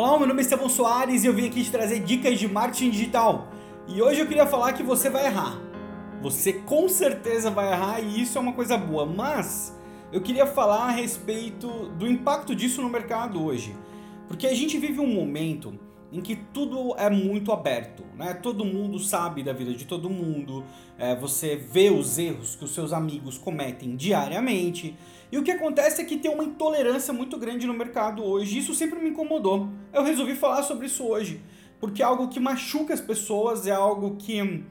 Olá, meu nome é Estevão Soares e eu vim aqui te trazer dicas de marketing digital. E hoje eu queria falar que você vai errar. Você com certeza vai errar e isso é uma coisa boa, mas eu queria falar a respeito do impacto disso no mercado hoje. Porque a gente vive um momento em que tudo é muito aberto, né? Todo mundo sabe da vida de todo mundo, é, você vê os erros que os seus amigos cometem diariamente, e o que acontece é que tem uma intolerância muito grande no mercado hoje, isso sempre me incomodou. Eu resolvi falar sobre isso hoje, porque é algo que machuca as pessoas, é algo que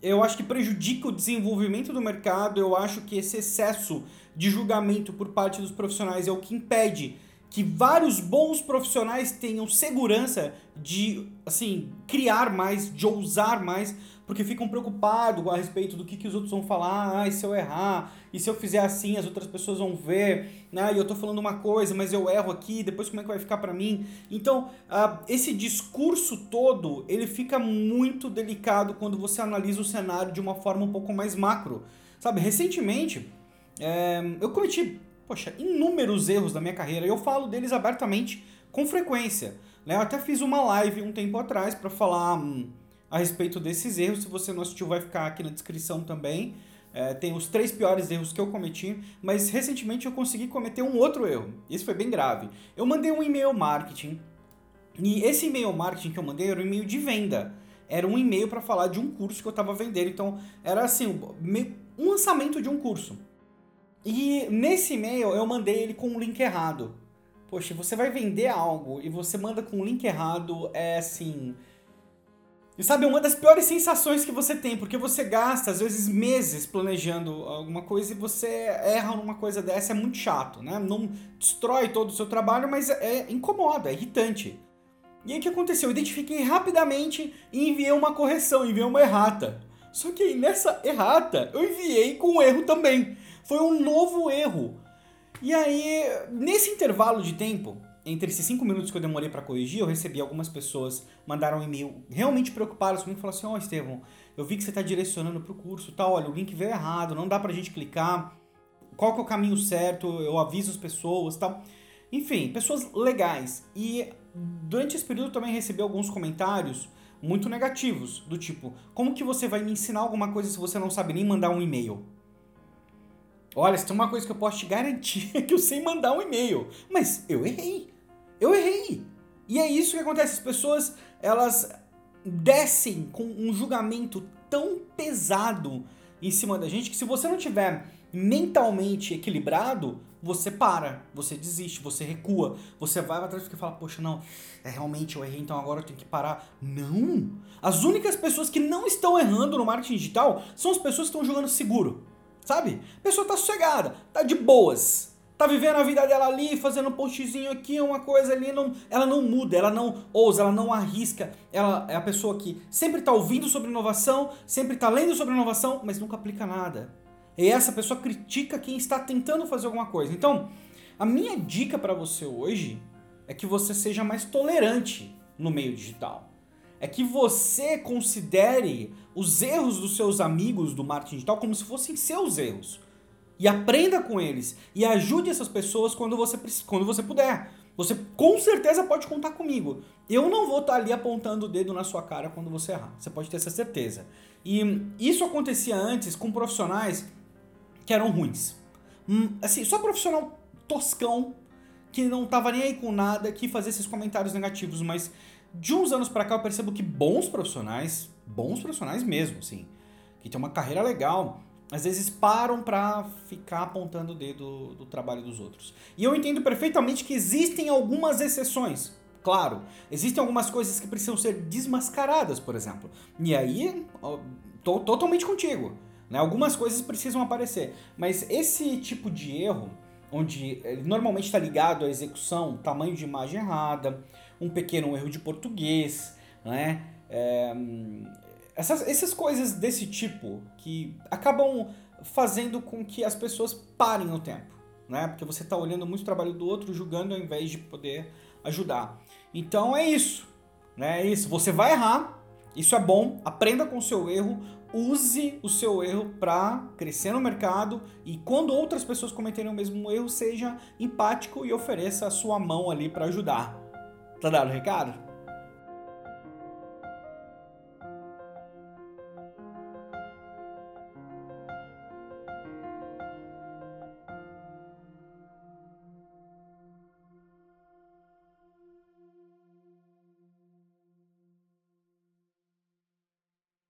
eu acho que prejudica o desenvolvimento do mercado, eu acho que esse excesso de julgamento por parte dos profissionais é o que impede que vários bons profissionais tenham segurança de, assim, criar mais, de ousar mais, porque ficam preocupados a respeito do que, que os outros vão falar, ah, e se eu errar, e se eu fizer assim, as outras pessoas vão ver, né, e eu tô falando uma coisa, mas eu erro aqui, depois como é que vai ficar para mim? Então, uh, esse discurso todo, ele fica muito delicado quando você analisa o cenário de uma forma um pouco mais macro, sabe? Recentemente, é, eu cometi poxa, inúmeros erros da minha carreira eu falo deles abertamente com frequência. Né? Eu até fiz uma live um tempo atrás para falar hum, a respeito desses erros. Se você não assistiu, vai ficar aqui na descrição também. É, tem os três piores erros que eu cometi, mas recentemente eu consegui cometer um outro erro. Isso foi bem grave. Eu mandei um e-mail marketing e esse e-mail marketing que eu mandei era um e-mail de venda. Era um e-mail para falar de um curso que eu estava vendendo. Então era assim, um lançamento de um curso. E nesse e-mail eu mandei ele com um link errado. Poxa, você vai vender algo e você manda com um link errado, é assim. E sabe, uma das piores sensações que você tem, porque você gasta, às vezes, meses planejando alguma coisa e você erra numa coisa dessa, é muito chato, né? Não destrói todo o seu trabalho, mas é, incomoda, é irritante. E aí o que aconteceu? Eu identifiquei rapidamente e enviei uma correção, enviei uma errata. Só que nessa errata eu enviei com um erro também. Foi um novo erro. E aí, nesse intervalo de tempo, entre esses cinco minutos que eu demorei para corrigir, eu recebi algumas pessoas mandaram um e-mail realmente preocupadas comigo e falaram assim: Ó, oh, Estevão, eu vi que você está direcionando para o curso, tá? Olha, o link veio errado, não dá pra gente clicar. Qual que é o caminho certo? Eu aviso as pessoas, tal. Enfim, pessoas legais. E durante esse período eu também recebi alguns comentários muito negativos, do tipo: como que você vai me ensinar alguma coisa se você não sabe nem mandar um e-mail? Olha, se tem uma coisa que eu posso te garantir é que eu sei mandar um e-mail. Mas eu errei. Eu errei. E é isso que acontece. As pessoas, elas descem com um julgamento tão pesado em cima da gente que se você não tiver mentalmente equilibrado, você para, você desiste, você recua, você vai atrás e fala, poxa, não, é realmente eu errei, então agora eu tenho que parar. Não! As únicas pessoas que não estão errando no marketing digital são as pessoas que estão jogando seguro. Sabe? A pessoa tá sossegada, tá de boas. Tá vivendo a vida dela ali, fazendo um postzinho aqui, uma coisa ali, não, ela não muda, ela não ousa, ela não arrisca. Ela é a pessoa que sempre tá ouvindo sobre inovação, sempre tá lendo sobre inovação, mas nunca aplica nada. E essa pessoa critica quem está tentando fazer alguma coisa. Então, a minha dica para você hoje é que você seja mais tolerante no meio digital é que você considere os erros dos seus amigos do marketing digital como se fossem seus erros. E aprenda com eles. E ajude essas pessoas quando você, quando você puder. Você com certeza pode contar comigo. Eu não vou estar ali apontando o dedo na sua cara quando você errar. Você pode ter essa certeza. E isso acontecia antes com profissionais que eram ruins. Hum, assim, só profissional toscão que não tava nem aí com nada, que fazia esses comentários negativos, mas de uns anos para cá eu percebo que bons profissionais, bons profissionais mesmo, assim, que tem uma carreira legal, às vezes param para ficar apontando o dedo do trabalho dos outros. E eu entendo perfeitamente que existem algumas exceções. Claro, existem algumas coisas que precisam ser desmascaradas, por exemplo. E aí, tô totalmente contigo. Né? Algumas coisas precisam aparecer. Mas esse tipo de erro, onde ele normalmente está ligado à execução, tamanho de imagem errada, um pequeno erro de português, né? É, essas, essas coisas desse tipo que acabam fazendo com que as pessoas parem no tempo, né? Porque você está olhando muito o trabalho do outro, julgando ao invés de poder ajudar. Então é isso, né? É isso. Você vai errar, isso é bom. Aprenda com o seu erro, use o seu erro para crescer no mercado e quando outras pessoas cometerem o mesmo erro, seja empático e ofereça a sua mão ali para ajudar. Tá dado o recado?